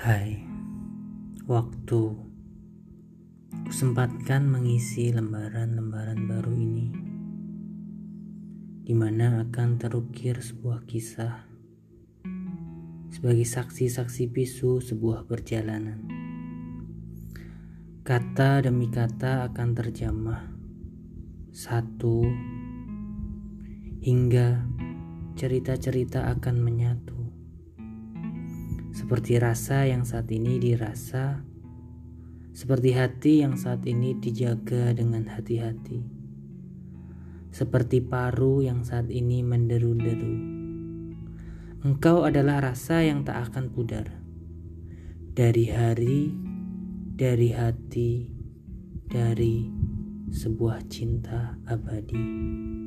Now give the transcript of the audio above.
Hai, waktu kusempatkan mengisi lembaran-lembaran baru ini, di mana akan terukir sebuah kisah sebagai saksi-saksi bisu sebuah perjalanan. Kata demi kata akan terjamah satu hingga cerita-cerita akan menyatu seperti rasa yang saat ini dirasa, seperti hati yang saat ini dijaga dengan hati-hati, seperti paru yang saat ini menderu-deru. Engkau adalah rasa yang tak akan pudar dari hari, dari hati, dari sebuah cinta abadi.